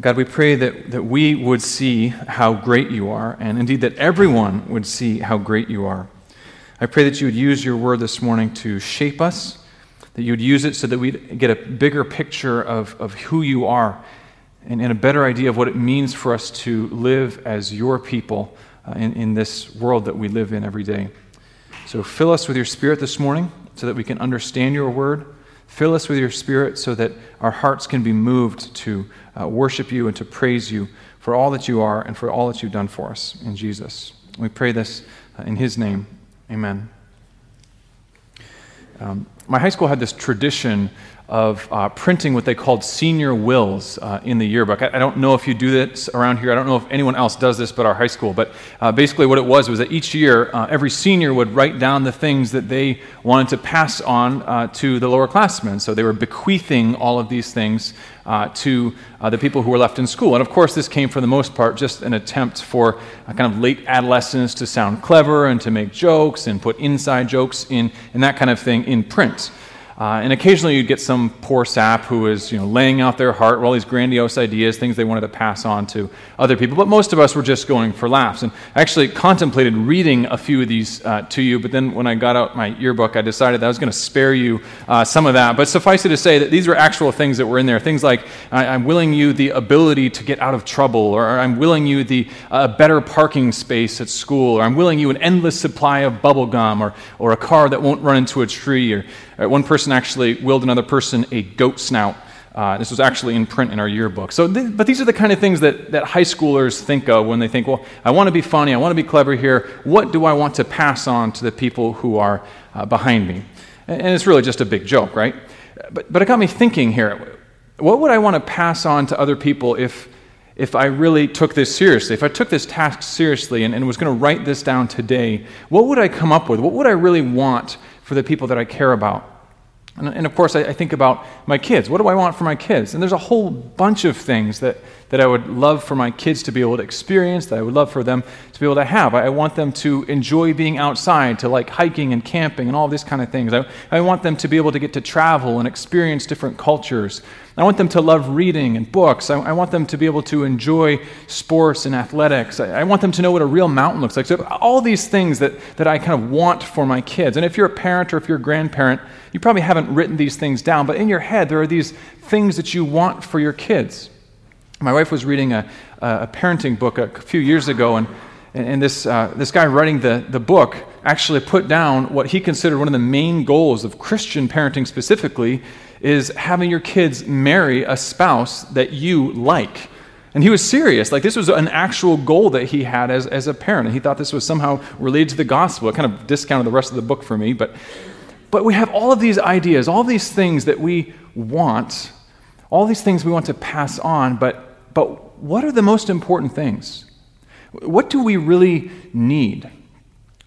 God, we pray that, that we would see how great you are, and indeed that everyone would see how great you are. I pray that you would use your word this morning to shape us, that you would use it so that we'd get a bigger picture of, of who you are and, and a better idea of what it means for us to live as your people uh, in, in this world that we live in every day. So fill us with your spirit this morning so that we can understand your word. Fill us with your spirit so that our hearts can be moved to uh, worship you and to praise you for all that you are and for all that you've done for us in Jesus. We pray this uh, in his name. Amen. Um, my high school had this tradition of uh, printing what they called senior wills uh, in the yearbook. I, I, don't know if you do this around here. I don't know if anyone else does this but our high school. But uh, basically, what it was was that each year, uh, every senior would write down the things that they wanted to pass on uh, to the lower classmen. So they were bequeathing all of these things uh, to the people who were left in school. And of course, this came for the most part just an attempt for kind of late adolescents to sound clever and to make jokes and put inside jokes in, and that kind of thing in print. Uh, and occasionally you'd get some poor sap who is you know, laying out their heart with all these grandiose ideas, things they wanted to pass on to other people. But most of us were just going for laughs. And I actually contemplated reading a few of these uh, to you, but then when I got out my yearbook, I decided that I was going to spare you uh, some of that. But suffice it to say that these were actual things that were in there. Things like, I'm willing you the ability to get out of trouble, or I'm willing you the uh, better parking space at school, or I'm willing you an endless supply of bubble gum, or, or a car that won't run into a tree, or uh, one person actually willed another person a goat snout. Uh, this was actually in print in our yearbook. So, th- but these are the kind of things that, that high schoolers think of when they think, well, I want to be funny, I want to be clever here. What do I want to pass on to the people who are uh, behind me? And, and it's really just a big joke, right? But, but it got me thinking here what would I want to pass on to other people if, if I really took this seriously? If I took this task seriously and, and was going to write this down today, what would I come up with? What would I really want for the people that I care about. And, and of course, I, I, think about my kids. What do I want for my kids? And there's a whole bunch of things that, that I would love for my kids to be able to experience, that I would love for them to be able to have. I, I want them to enjoy being outside, to like hiking and camping and all these kind of things. I, I want them to be able to get to travel and experience different cultures. I want them to love reading and books. I, I want them to be able to enjoy sports and athletics. I, I, want them to know what a real mountain looks like. So, all these things that, that I kind of want for my kids. And if you're a parent or if you're a grandparent, you probably haven't written these things down, but in your head, there are these things that you want for your kids. My wife was reading a, a parenting book a few years ago, and, and this, uh, this guy writing the, the book actually put down what he considered one of the main goals of Christian parenting specifically is having your kids marry a spouse that you like. And he was serious. Like, this was an actual goal that he had as, as a parent. And he thought this was somehow related to the gospel. It kind of discounted the rest of the book for me. But, but we have all of these ideas, all these things that we want, all these things we want to pass on. But, but what are the most important things? What do we really need?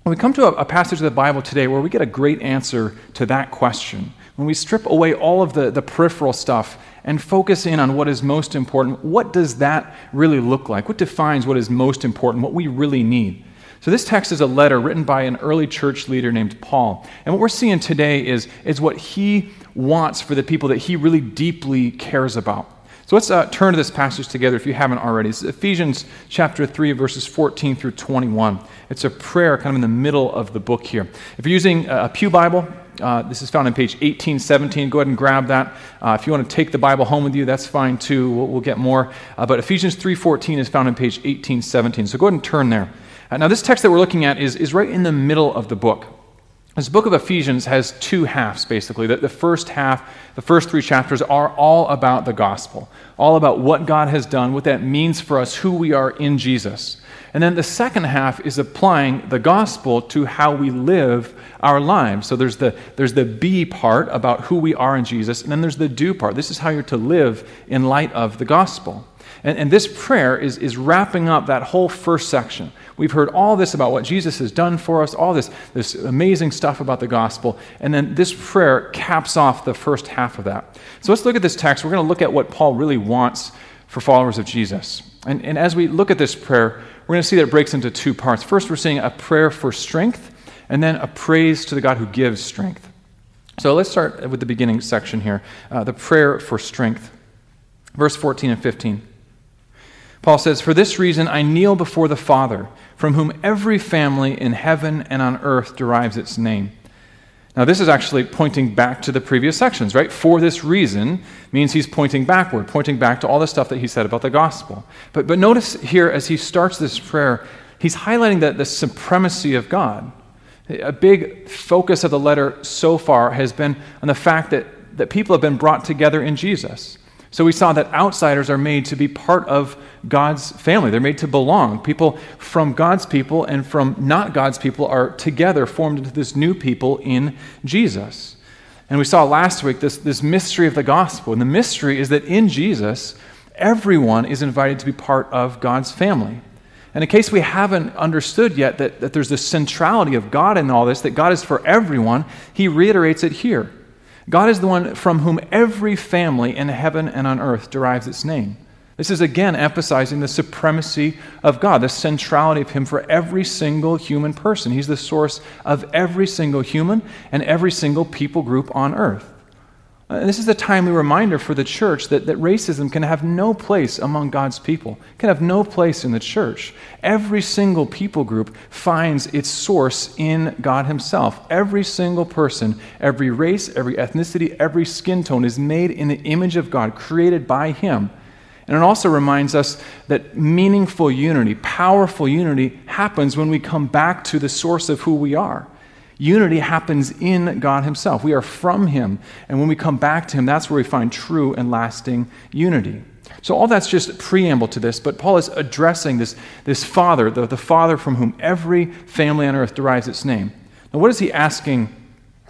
When we come to a, a passage of the Bible today where we get a great answer to that question, when we strip away all of the, the peripheral stuff and focus in on what is most important, what does that really look like? What defines what is most important, what we really need? So, this text is a letter written by an early church leader named Paul. And what we're seeing today is, is what he wants for the people that he really deeply cares about. So let's uh, turn to this passage together if you haven't already. It's Ephesians chapter 3, verses 14 through 21. It's a prayer kind of in the middle of the book here. If you're using a Pew Bible, uh, this is found on page 1817. Go ahead and grab that. Uh, if you want to take the Bible home with you, that's fine too. We'll, we'll get more. Uh, but Ephesians 3.14 is found on page 1817. So go ahead and turn there. Uh, now, this text that we're looking at is, is right in the middle of the book. This book of Ephesians has two halves, basically. The, the first half, the first three chapters, are all about the gospel, all about what God has done, what that means for us, who we are in Jesus. And then the second half is applying the gospel to how we live our lives. So there's the, there's the be part about who we are in Jesus, and then there's the do part. This is how you're to live in light of the gospel. And, and this prayer is, is wrapping up that whole first section. We've heard all this about what Jesus has done for us, all this, this amazing stuff about the gospel, and then this prayer caps off the first half of that. So let's look at this text. We're going to look at what Paul really wants for followers of Jesus. And, and as we look at this prayer, we're going to see that it breaks into two parts. First, we're seeing a prayer for strength, and then a praise to the God who gives strength. So let's start with the beginning section here uh, the prayer for strength. Verse 14 and 15. Paul says, For this reason I kneel before the Father, from whom every family in heaven and on earth derives its name. Now, this is actually pointing back to the previous sections, right? For this reason means he's pointing backward, pointing back to all the stuff that he said about the gospel. But, but notice here, as he starts this prayer, he's highlighting that the supremacy of God. A big focus of the letter so far has been on the fact that, that people have been brought together in Jesus. So we saw that outsiders are made to be part of God's family. They're made to belong. People from God's people and from not God's people are together formed into this new people in Jesus. And we saw last week this, this mystery of the gospel. And the mystery is that in Jesus, everyone is invited to be part of God's family. And in case we haven't understood yet that, that there's this centrality of God in all this, that God is for everyone, he reiterates it here. God is the one from whom every family in heaven and on earth derives its name. This is again emphasizing the supremacy of God, the centrality of Him for every single human person. He's the source of every single human and every single people group on earth. Uh, and this is a timely reminder for the church that, that racism can have no place among God's people, can have no place in the church. Every single people group finds its source in God Himself. Every single person, every race, every ethnicity, every skin tone is made in the image of God, created by Him. And it also reminds us that meaningful unity, powerful unity, happens when we come back to the source of who we are. Unity happens in God Himself. We are from Him. And when we come back to Him, that's where we find true and lasting unity. So, all that's just preamble to this, but Paul is addressing this, this Father, the, the Father from whom every family on earth derives its name. Now, what is he asking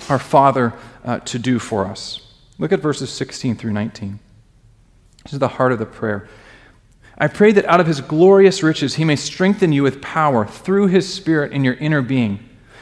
our Father uh, to do for us? Look at verses 16 through 19. This is the heart of the prayer. I pray that out of his glorious riches he may strengthen you with power through his Spirit in your inner being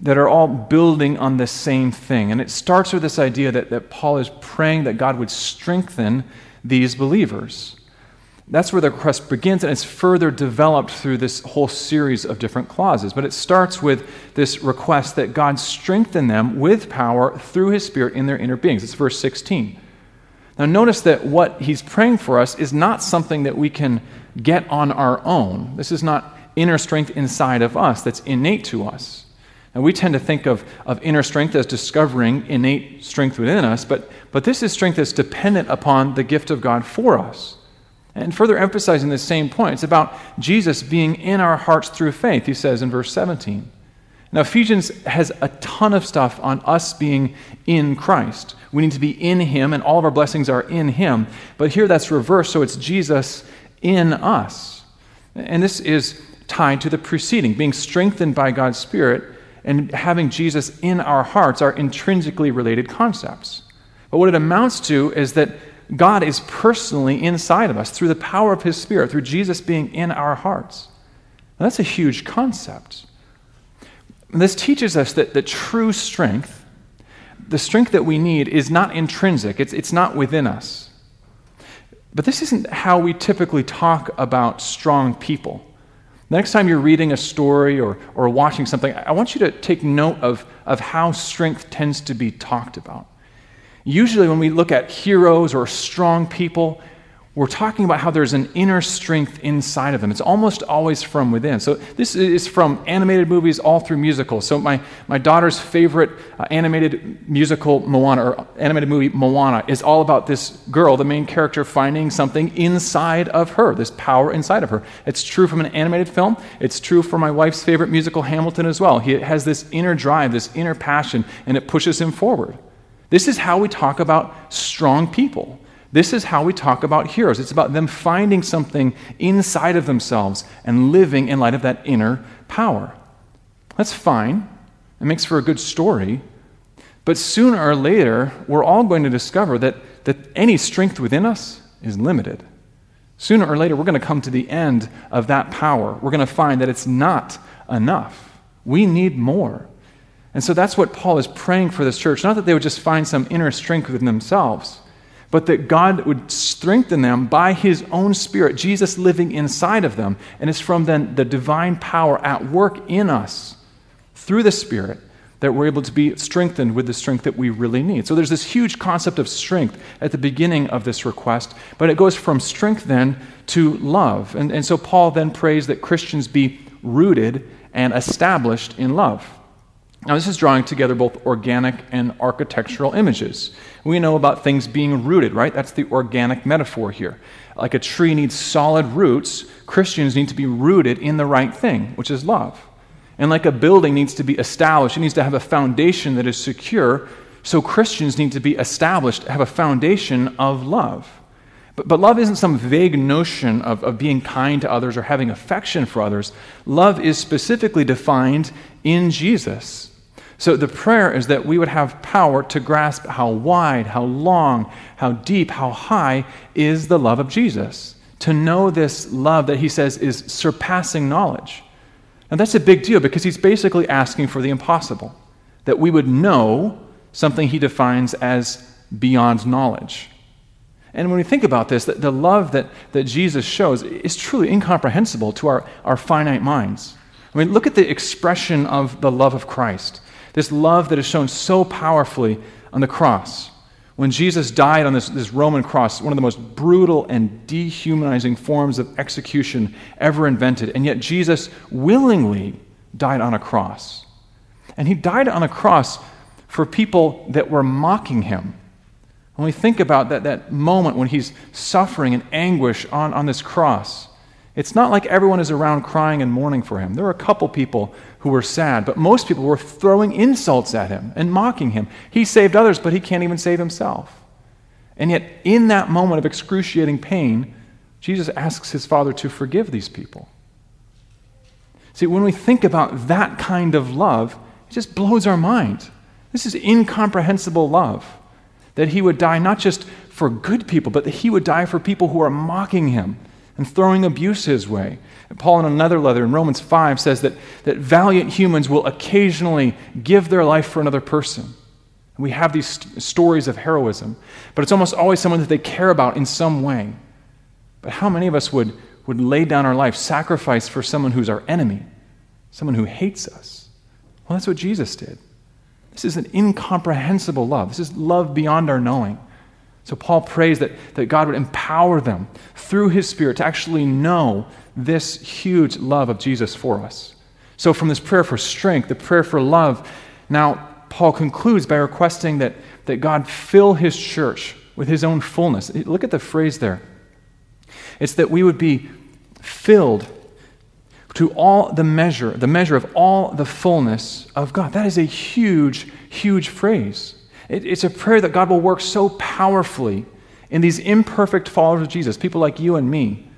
that are all building on the same thing. And it starts with this idea that, that Paul is praying that God would strengthen these believers. That's where the request begins, and it's further developed through this whole series of different clauses. But it starts with this request that God strengthen them with power through his Spirit in their inner beings. It's verse 16. Now, notice that what he's praying for us is not something that we can get on our own. This is not inner strength inside of us that's innate to us. And we tend to think of, of inner strength as discovering innate strength within us, but, but this is strength that's dependent upon the gift of God for us. And further emphasizing this same point, it's about Jesus being in our hearts through faith, he says in verse 17. Now, Ephesians has a ton of stuff on us being in Christ. We need to be in Him, and all of our blessings are in Him. But here that's reversed, so it's Jesus in us. And this is tied to the preceding, being strengthened by God's Spirit and having Jesus in our hearts are intrinsically related concepts. But what it amounts to is that God is personally inside of us through the power of His Spirit, through Jesus being in our hearts. Now, that's a huge concept. This teaches us that the true strength, the strength that we need, is not intrinsic, it's, it's not within us. But this isn't how we typically talk about strong people. Next time you're reading a story or, or watching something, I want you to take note of, of how strength tends to be talked about. Usually, when we look at heroes or strong people, we're talking about how there's an inner strength inside of them. It's almost always from within. So, this is from animated movies all through musicals. So, my, my daughter's favorite uh, animated musical, Moana, or animated movie, Moana, is all about this girl, the main character, finding something inside of her, this power inside of her. It's true from an animated film. It's true for my wife's favorite musical, Hamilton, as well. He has this inner drive, this inner passion, and it pushes him forward. This is how we talk about strong people. This is how we talk about heroes. It's about them finding something inside of themselves and living in light of that inner power. That's fine. It makes for a good story. But sooner or later, we're all going to discover that, that any strength within us is limited. Sooner or later, we're going to come to the end of that power. We're going to find that it's not enough. We need more. And so that's what Paul is praying for this church. Not that they would just find some inner strength within themselves, but that God would strengthen them by his own spirit, Jesus living inside of them. And it's from then the divine power at work in us through the Spirit that we're able to be strengthened with the strength that we really need. So there's this huge concept of strength at the beginning of this request, but it goes from strength then to love. And, and so Paul then prays that Christians be rooted and established in love. Now, this is drawing together both organic and architectural images. We know about things being rooted, right? That's the organic metaphor here. Like a tree needs solid roots, Christians need to be rooted in the right thing, which is love. And like a building needs to be established, it needs to have a foundation that is secure. So Christians need to be established, have a foundation of love. But, but love isn't some vague notion of, of being kind to others or having affection for others. Love is specifically defined in Jesus. So the prayer is that we would have power to grasp how wide, how long, how deep, how high is the love of Jesus. To know this love that he says is surpassing knowledge. And that's a big deal because he's basically asking for the impossible that we would know something he defines as beyond knowledge. And when we think about this, that the love that, that Jesus shows is truly incomprehensible to our, our finite minds. I mean, look at the expression of the love of Christ, this love that is shown so powerfully on the cross. When Jesus died on this, this Roman cross, one of the most brutal and dehumanizing forms of execution ever invented, and yet Jesus willingly died on a cross. And he died on a cross for people that were mocking him. When we think about that, that moment when he's suffering in anguish on, on this cross, it's not like everyone is around crying and mourning for him. There were a couple people who were sad, but most people were throwing insults at him and mocking him. He saved others, but he can't even save himself. And yet, in that moment of excruciating pain, Jesus asks his Father to forgive these people. See, when we think about that kind of love, it just blows our mind. This is incomprehensible love. That he would die not just for good people, but that he would die for people who are mocking him and throwing abuse his way. And Paul, in another letter in Romans 5, says that, that valiant humans will occasionally give their life for another person. We have these st- stories of heroism, but it's almost always someone that they care about in some way. But how many of us would, would lay down our life, sacrifice for someone who's our enemy, someone who hates us? Well, that's what Jesus did. This is an incomprehensible love. This is love beyond our knowing. So Paul prays that, that God would empower them through his Spirit to actually know this huge love of Jesus for us. So, from this prayer for strength, the prayer for love, now Paul concludes by requesting that, that God fill his church with his own fullness. Look at the phrase there. It's that we would be filled to all the measure, the measure of all the fullness of God. That is a huge, huge phrase. It, it's a prayer that God will work so powerfully in these imperfect followers of Jesus, people like you and me,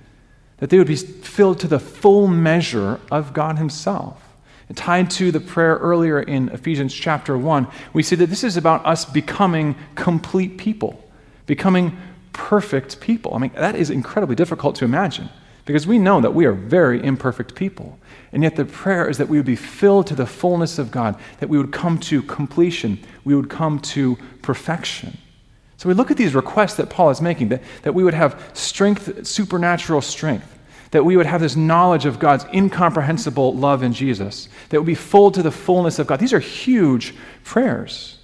that they would be filled to the full measure of God Himself. Tied to the prayer earlier in Ephesians chapter 1, we see that this is about us becoming complete people, becoming perfect people. I mean, that is incredibly difficult to imagine because we know that we are very imperfect people. And yet, the prayer is that we would be filled to the fullness of God, that we would come to completion, we would come to perfection. So, we look at these requests that Paul is making that, that we would have strength, supernatural strength, that we would have this knowledge of God's incomprehensible love in Jesus, that we would be full to the fullness of God. These are huge prayers.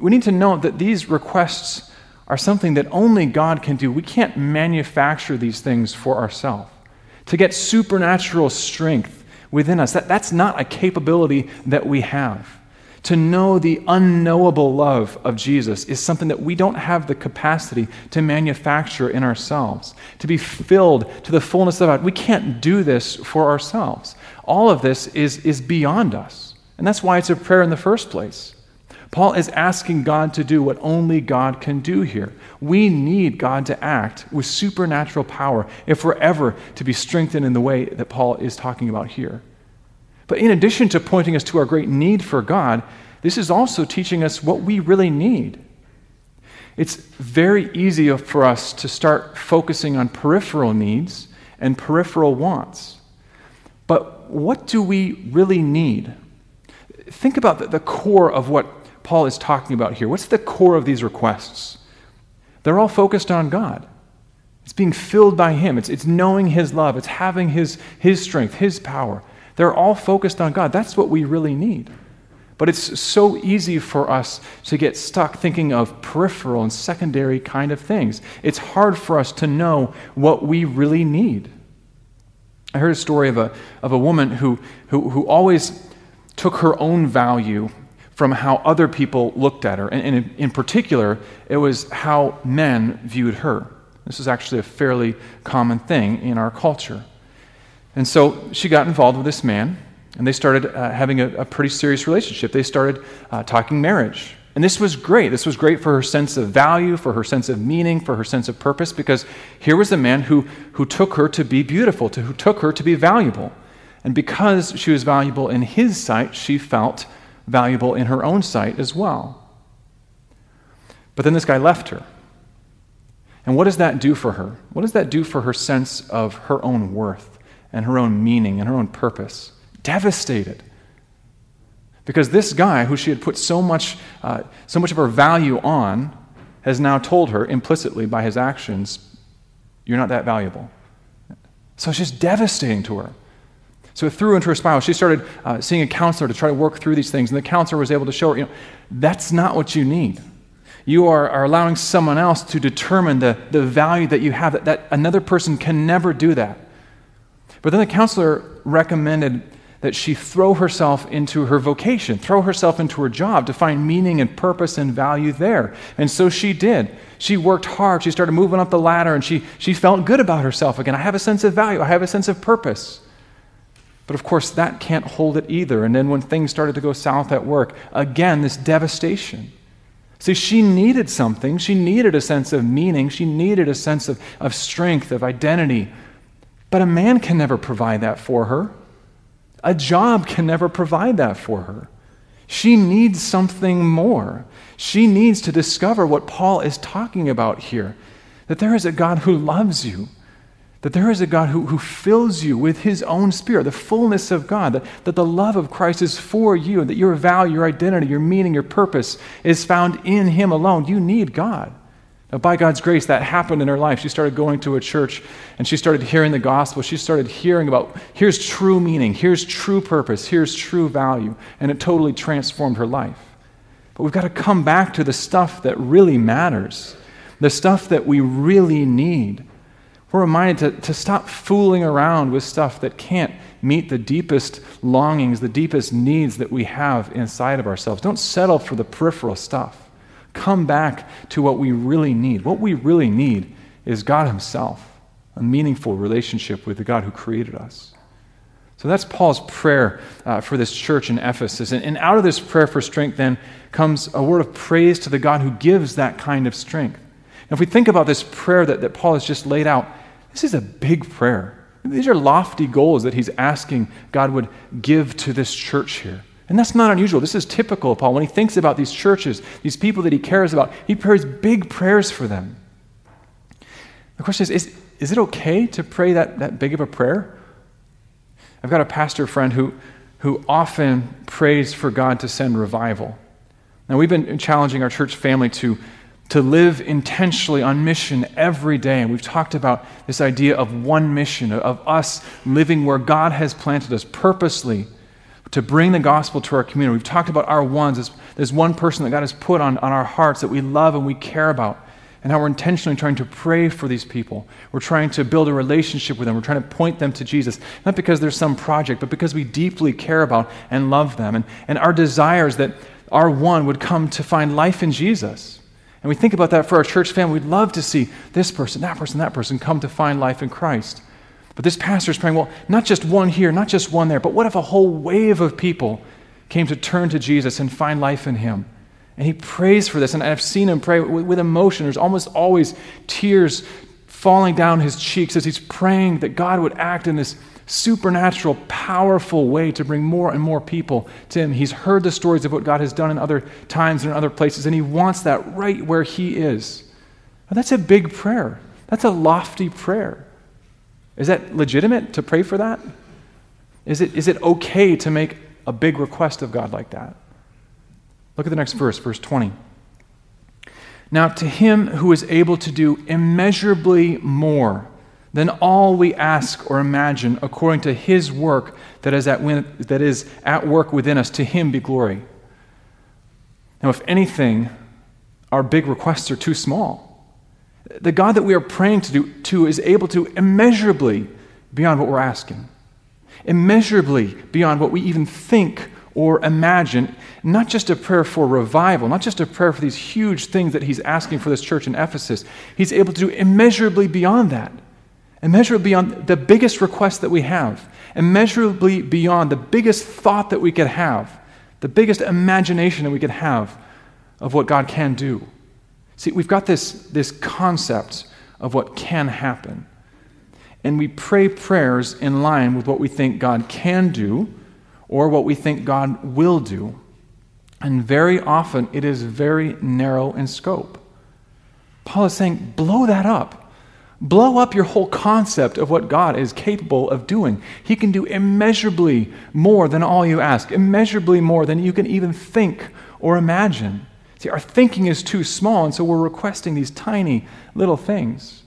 We need to note that these requests are something that only God can do. We can't manufacture these things for ourselves to get supernatural strength within us. That, that's not a capability that we have. To know the unknowable love of Jesus is something that we don't have the capacity to manufacture in ourselves. To be filled to the fullness of God. We can't do this for ourselves. All of this is, is beyond us. And that's why it's a prayer in the first place. Paul is asking God to do what only God can do here. We need God to act with supernatural power if we're ever to be strengthened in the way that Paul is talking about here. But in addition to pointing us to our great need for God, this is also teaching us what we really need. It's very easy for us to start focusing on peripheral needs and peripheral wants. But what do we really need? Think about the, core of what Paul is talking about here. What's the core of these requests? They're all focused on God. It's being filled by Him. It's, it's knowing His love. It's having His, His strength, His power. They're all focused on God. That's what we really need. But it's so easy for us to get stuck thinking of peripheral and secondary kind of things. It's hard for us to know what we really need. I heard a story of a, of a woman who, who, who always took her own value from how other people looked at her. And, in, in particular, it was how men viewed her. This is actually a fairly common thing in our culture. And so she got involved with this man, and they started uh, having a, a, pretty serious relationship. They started uh, talking marriage. And this was great. This was great for her sense of value, for her sense of meaning, for her sense of purpose, because here was a man who, who took her to be beautiful, to, who took her to be valuable. And because she was valuable in his sight, she felt valuable in her own sight as well. But then this guy left her. And what does that do for her? What does that do for her sense of her own worth and her own meaning and her own purpose? Devastated. Because this guy, who she had put so much, uh, so much of her value on, has now told her implicitly by his actions, You're not that valuable. So it's just devastating to her. So it threw into her spiral. She started uh, seeing a counselor to try to work through these things, and the counselor was able to show her, you know, that's not what you need. You are, are allowing someone else to determine the, the value that you have, that, that another person can never do that. But then the counselor recommended that she throw herself into her vocation, throw herself into her job to find meaning and purpose and value there. And so she did. She worked hard. She started moving up the ladder and she, she felt good about herself again. I have a sense of value, I have a sense of purpose. But of course, that can't hold it either. And then when things started to go south at work, again, this devastation. See, she needed something. She needed a sense of meaning. She needed a sense of, of strength, of identity. But a man can never provide that for her. A job can never provide that for her. She needs something more. She needs to discover what Paul is talking about here that there is a God who loves you, that there is a God who, who fills you with his own spirit, the fullness of God, that, that the love of Christ is for you, that your value, your identity, your meaning, your purpose is found in him alone. You need God. Now, by God's grace, that happened in her life. She started going to a church and she started hearing the gospel. She started hearing about here's true meaning, here's true purpose, here's true value. And it totally transformed her life. But we've got to come back to the stuff that really matters, the stuff that we really need. We're reminded to, to stop fooling around with stuff that can't meet the deepest longings, the deepest needs that we have inside of ourselves. Don't settle for the peripheral stuff come back to what we really need. What we really need is God Himself, a meaningful relationship with the God who created us. So that's Paul's prayer uh, for this church in Ephesus. And, and out of this prayer for strength, then, comes a word of praise to the God who gives that kind of strength. Now, if we think about this prayer that, that Paul has just laid out, this is a big prayer. These are lofty goals that he's asking God would give to this church here. And that's not unusual. This is typical of Paul. When he thinks about these churches, these people that he cares about, he prays big prayers for them. The question is is, is it okay to pray that, that big of a prayer? I've got a pastor friend who, who often prays for God to send revival. Now, we've been challenging our church family to, to live intentionally on mission every day. And we've talked about this idea of one mission, of us living where God has planted us purposely to bring the gospel to our community. We've talked about our ones. There's, one person that God has put on, on our hearts that we love and we care about, and how we're intentionally trying to pray for these people. We're trying to build a relationship with them. We're trying to point them to Jesus, not because there's some project, but because we deeply care about and love them. And, and our desires that our one would come to find life in Jesus. And we think about that for our church family. We'd love to see this person, that person, that person come to find life in Christ. But this pastor is praying, well, not just one here, not just one there, but what if a whole wave of people came to turn to Jesus and find life in him? And he prays for this. And I've seen him pray with emotion. There's almost always tears falling down his cheeks as he's praying that God would act in this supernatural, powerful way to bring more and more people to him. He's heard the stories of what God has done in other times and in other places, and he wants that right where he is. But that's a big prayer. That's a lofty prayer. Is that legitimate to pray for that? Is it, is it okay to make a big request of God like that? Look at the next verse, verse 20. Now, to him who is able to do immeasurably more than all we ask or imagine, according to his work that is at, win- that is at work within us, to him be glory. Now, if anything, our big requests are too small. The God that we are praying to, do, to is able to immeasurably beyond what we're asking, immeasurably beyond what we even think or imagine. Not just a prayer for revival, not just a prayer for these huge things that he's asking for this church in Ephesus. He's able to do immeasurably beyond that, immeasurably beyond the biggest request that we have, immeasurably beyond the biggest thought that we could have, the biggest imagination that we could have of what God can do. See, we've got this, this concept of what can happen. And we pray prayers in line with what we think God can do or what we think God will do. And very often it is very narrow in scope. Paul is saying, blow that up. Blow up your whole concept of what God is capable of doing. He can do immeasurably more than all you ask, immeasurably more than you can even think or imagine. See, our thinking is too small, and so we're requesting these tiny little things.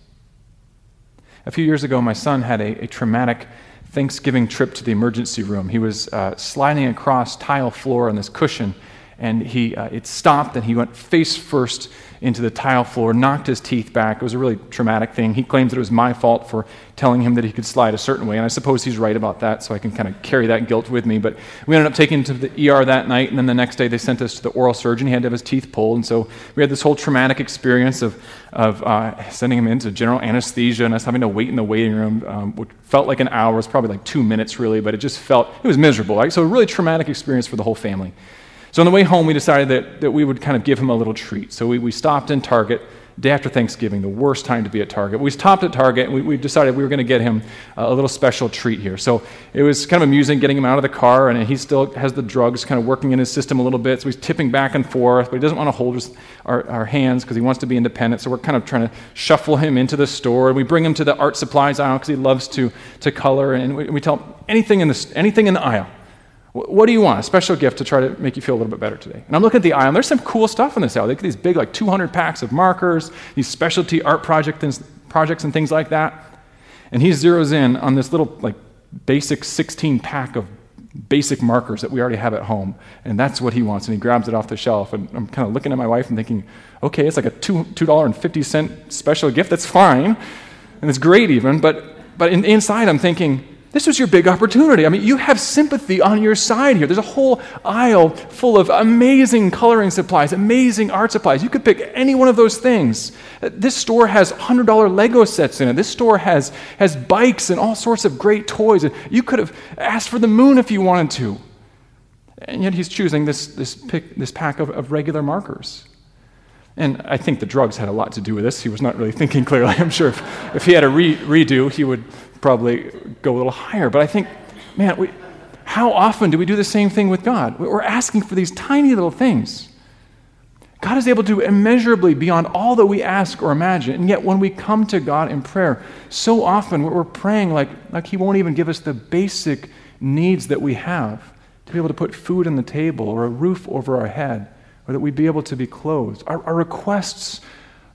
A few years ago, my son had a, a traumatic Thanksgiving trip to the emergency room. He was uh, sliding across tile floor on this cushion, and he, uh, it stopped, and he went face first into the tile floor, knocked his teeth back. It was a really traumatic thing. He claims that it was my fault for telling him that he could slide a certain way, and I suppose he's right about that, so I can kind of carry that guilt with me. But we ended up taking him to the ER that night, and then the next day they sent us to the oral surgeon. He had to have his teeth pulled, and so we had this whole traumatic experience of, of uh, sending him into general anesthesia and us having to wait in the waiting room, um, which felt like an hour. It was probably like two minutes, really, but it just felt, it was miserable, right? So a really traumatic experience for the whole family. So on the way home, we decided that, that we would kind of give him a little treat. So we, we stopped in Target day after Thanksgiving, the worst time to be at Target. We stopped at Target and we, we decided we were going to get him a little special treat here. So it was kind of amusing getting him out of the car, and he still has the drugs kind of working in his system a little bit. So he's tipping back and forth, but he doesn't want to hold his, our, our hands because he wants to be independent. So we're kind of trying to shuffle him into the store. And we bring him to the art supplies aisle because he loves to, to color, and we, we tell him anything in, the, anything in the aisle what do you want? A special gift to try to make you feel a little bit better today. And I'm looking at the aisle, and there's some cool stuff in this aisle. They get these big, like 200 packs of markers, these specialty art project things, projects and things like that. And he zeroes in on this little, like, basic 16 pack of basic markers that we already have at home. And that's what he wants. And he grabs it off the shelf. And I'm kind of looking at my wife and thinking, okay, it's like a 2, $2.50 special gift. That's fine. And it's great, even. But, but in, inside, I'm thinking, this was your big opportunity. I mean, you have sympathy on your side here. There's a whole aisle full of amazing coloring supplies, amazing art supplies. You could pick any one of those things. This store has $100 Lego sets in it. This store has, has bikes and all sorts of great toys. You could have asked for the moon if you wanted to. And yet he's choosing this, this, pick, this pack of, of regular markers. And I think the drugs had a lot to do with this. He was not really thinking clearly. I'm sure if, if he had a re- redo, he would probably go a little higher. But I think, man, we, how often do we do the same thing with God? We're asking for these tiny little things. God is able to do immeasurably beyond all that we ask or imagine. And yet, when we come to God in prayer, so often we're praying like, like He won't even give us the basic needs that we have to be able to put food on the table or a roof over our head or that we'd be able to be clothed. Our, our requests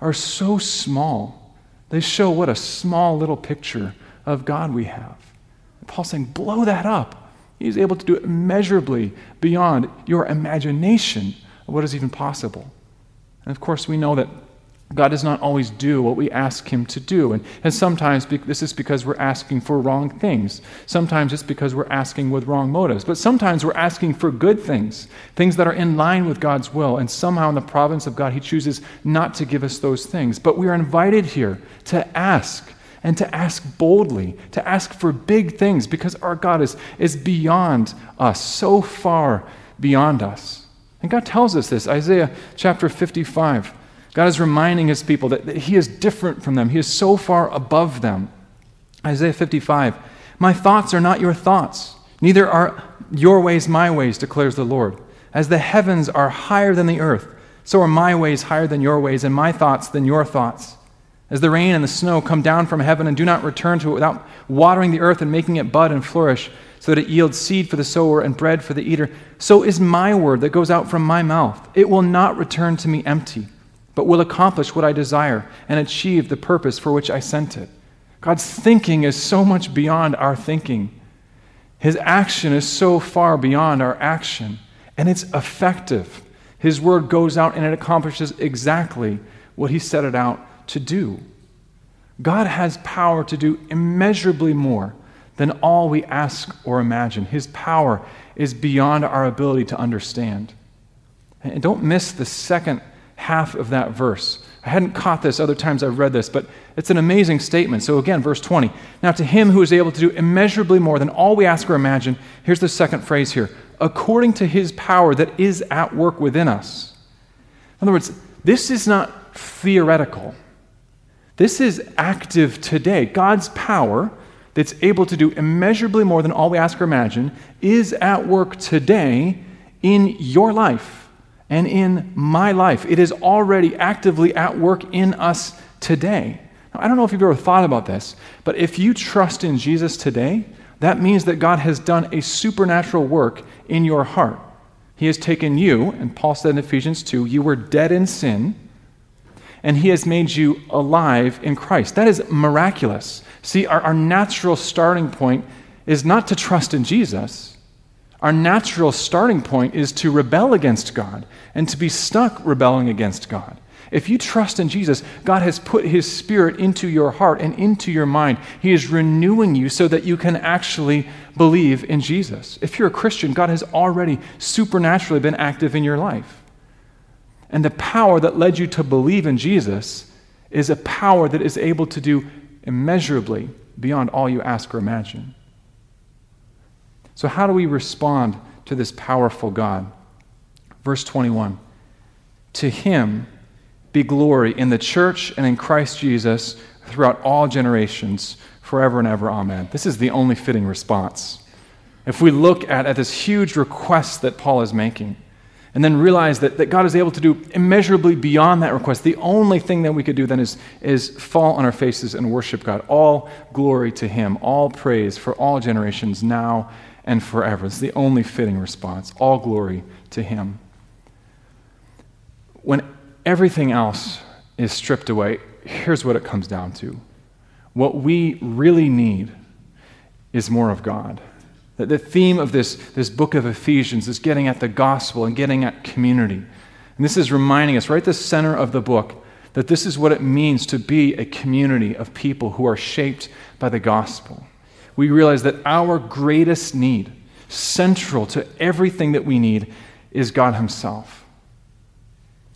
are so small, they show what a small little picture of God we have. Paul's saying, blow that up. He's able to do it immeasurably beyond your imagination of what is even possible. And of course, we know that God does not always do what we ask Him to do. And, and sometimes this is because we're asking for wrong things. Sometimes it's because we're asking with wrong motives. But sometimes we're asking for good things, things that are in line with God's will. And somehow, in the providence of God, He chooses not to give us those things. But we are invited here to ask and to ask boldly, to ask for big things because our God is, is beyond us, so far beyond us. And God tells us this Isaiah chapter 55. God is reminding his people that, that he is different from them, he is so far above them. Isaiah 55 My thoughts are not your thoughts, neither are your ways my ways, declares the Lord. As the heavens are higher than the earth, so are my ways higher than your ways, and my thoughts than your thoughts. As the rain and the snow come down from heaven and do not return to it without watering the earth and making it bud and flourish, so that it yields seed for the sower and bread for the eater, so is my word that goes out from my mouth. It will not return to me empty, but will accomplish what I desire and achieve the purpose for which I sent it. God's thinking is so much beyond our thinking. His action is so far beyond our action, and it's effective. His word goes out and it accomplishes exactly what he set it out to do. God has power to do immeasurably more than all we ask or imagine. His power is beyond our ability to understand. And don't miss the second half of that verse. I hadn't caught this other times I've read this, but it's an amazing statement. So, again, verse 20. Now, to him who is able to do immeasurably more than all we ask or imagine, here's the second phrase here according to his power that is at work within us. In other words, this is not theoretical. This is active today. God's power that's able to do immeasurably more than all we ask or imagine is at work today in your life and in my life. It is already actively at work in us today. Now, I don't know if you've ever thought about this, but if you trust in Jesus today, that means that God has done a supernatural work in your heart. He has taken you, and Paul said in Ephesians 2, you were dead in sin and he has made you alive in Christ. That is miraculous. See, our, our natural starting point is not to trust in Jesus. Our natural starting point is to rebel against God and to be stuck rebelling against God. If you trust in Jesus, God has put His Spirit into your heart and into your mind. He is renewing you so that you can actually believe in Jesus. If you're a Christian, God has already supernaturally been active in your life. And the power that led you to believe in Jesus is a power that is able to do immeasurably beyond all you ask or imagine. So, how do we respond to this powerful God? Verse 21 To him be glory in the church and in Christ Jesus throughout all generations, forever and ever. Amen. This is the only fitting response. If we look at, at this huge request that Paul is making, and then realize that, that God is able to do immeasurably beyond that request. The only thing that we could do then is, is fall on our faces and worship God. All glory to Him, all praise for all generations, now and forever. It's the only fitting response. All glory to Him. When everything else is stripped away, here's what it comes down to what we really need is more of God. The theme of this, this book of Ephesians is getting at the gospel and getting at community. And this is reminding us, right at the center of the book, that this is what it means to be a community of people who are shaped by the gospel. We realize that our greatest need, central to everything that we need, is God Himself.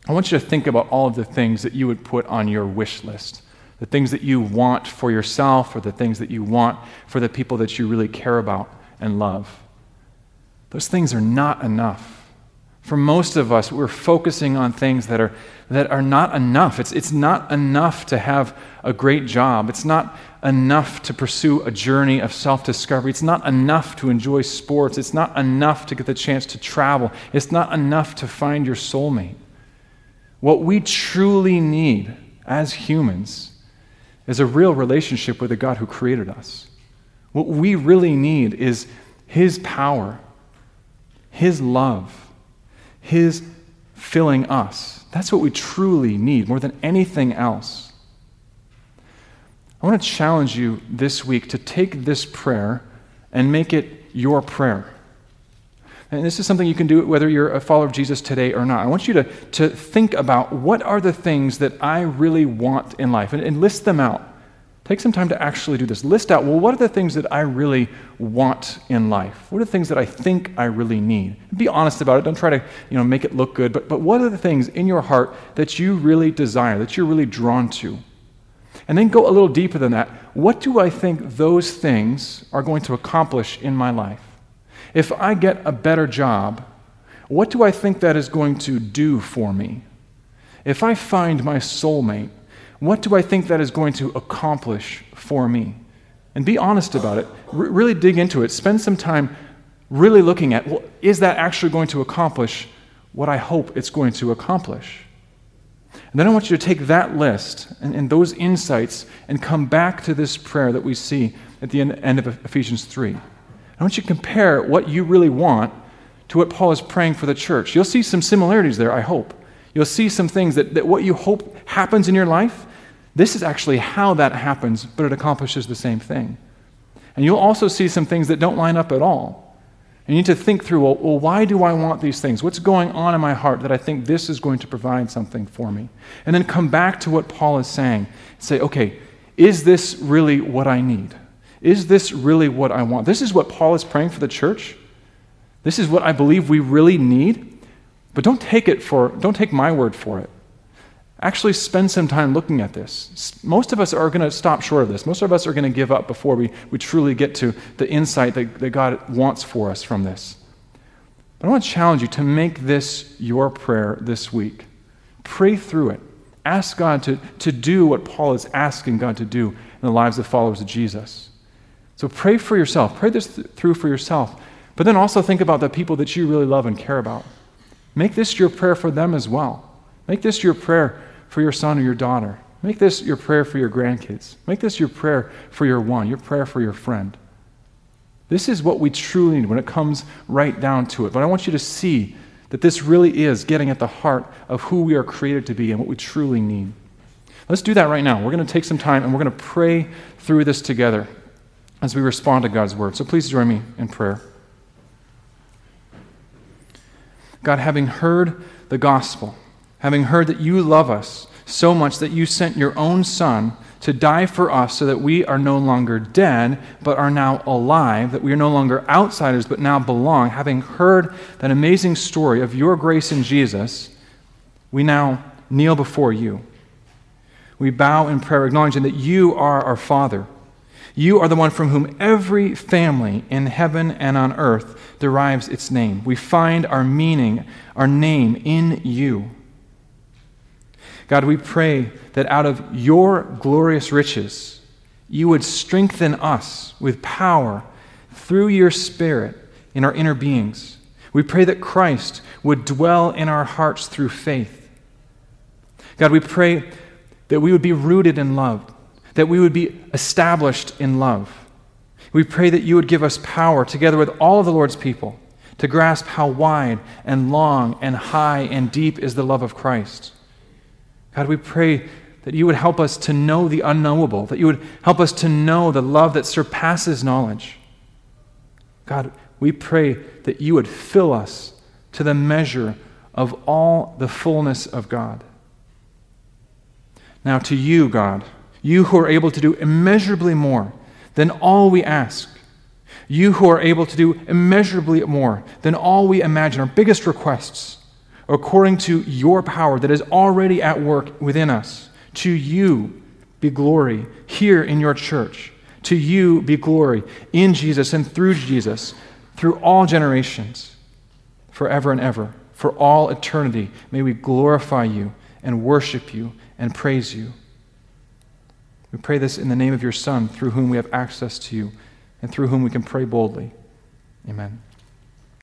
I want you to think about all of the things that you would put on your wish list the things that you want for yourself, or the things that you want for the people that you really care about and love. Those things are not enough. For most of us, we're focusing on things that are, that are not enough. It's, it's not enough to have a great job. It's not enough to pursue a journey of self discovery. It's not enough to enjoy sports. It's not enough to get the chance to travel. It's not enough to find your soulmate. What we truly need as humans is a real relationship with the God who created us. What we really need is His power, His love, His filling us. That's what we truly need more than anything else. I want to challenge you this week to take this prayer and make it your prayer. And this is something you can do whether you're a follower of Jesus today or not. I want you to, to think about what are the things that I really want in life and, and list them out. Take some time to actually do this. List out, well, what are the things that I really want in life? What are the things that I think I really need? Be honest about it. Don't try to you know, make it look good. But, but what are the things in your heart that you really desire, that you're really drawn to? And then go a little deeper than that. What do I think those things are going to accomplish in my life? If I get a better job, what do I think that is going to do for me? If I find my soulmate, what do I think that is going to accomplish for me? And be honest about it. R- really dig into it. Spend some time really looking at well, is that actually going to accomplish what I hope it's going to accomplish? And then I want you to take that list and, and those insights and come back to this prayer that we see at the end, end of Ephesians 3. I want you to compare what you really want to what Paul is praying for the church. You'll see some similarities there, I hope. You'll see some things that, that what you hope happens in your life, this is actually how that happens, but it accomplishes the same thing. And you'll also see some things that don't line up at all. And you need to think through well, well, why do I want these things? What's going on in my heart that I think this is going to provide something for me? And then come back to what Paul is saying. Say, okay, is this really what I need? Is this really what I want? This is what Paul is praying for the church. This is what I believe we really need. But don't take it for don't take my word for it. Actually spend some time looking at this. Most of us are going to stop short of this. Most of us are going to give up before we, we truly get to the insight that, that God wants for us from this. But I want to challenge you to make this your prayer this week. Pray through it. Ask God to, to do what Paul is asking God to do in the lives of followers of Jesus. So pray for yourself. Pray this th- through for yourself. But then also think about the people that you really love and care about. Make this your prayer for them as well. Make this your prayer for your son or your daughter. Make this your prayer for your grandkids. Make this your prayer for your one, your prayer for your friend. This is what we truly need when it comes right down to it. But I want you to see that this really is getting at the heart of who we are created to be and what we truly need. Let's do that right now. We're going to take some time and we're going to pray through this together as we respond to God's word. So please join me in prayer. God, having heard the gospel, having heard that you love us so much that you sent your own Son to die for us so that we are no longer dead, but are now alive, that we are no longer outsiders, but now belong, having heard that amazing story of your grace in Jesus, we now kneel before you. We bow in prayer, acknowledging that you are our Father you are the one from whom every family in heaven and on earth derives its name. We find our meaning, our name in you. God, we pray that out of your glorious riches, you would strengthen us with power through your Spirit in our inner beings. We pray that Christ would dwell in our hearts through faith. God, we pray that we would be rooted in love, that we would be established in love. We pray that you would give us power, together with all of the Lord's people, to grasp how wide and long and high and deep is the love of Christ. God, we pray that you would help us to know the unknowable, that you would help us to know the love that surpasses knowledge. God, we pray that you would fill us to the measure of all the fullness of God. Now, to you, God, you who are able to do immeasurably more than all we ask. You who are able to do immeasurably more than all we imagine, our biggest requests, according to your power that is already at work within us. To you be glory here in your church. To you be glory in Jesus and through Jesus, through all generations, forever and ever. For all eternity, may we glorify you and worship you and praise you. We pray this in the name of your Son, through whom we have access to you and through whom we can pray boldly. Amen.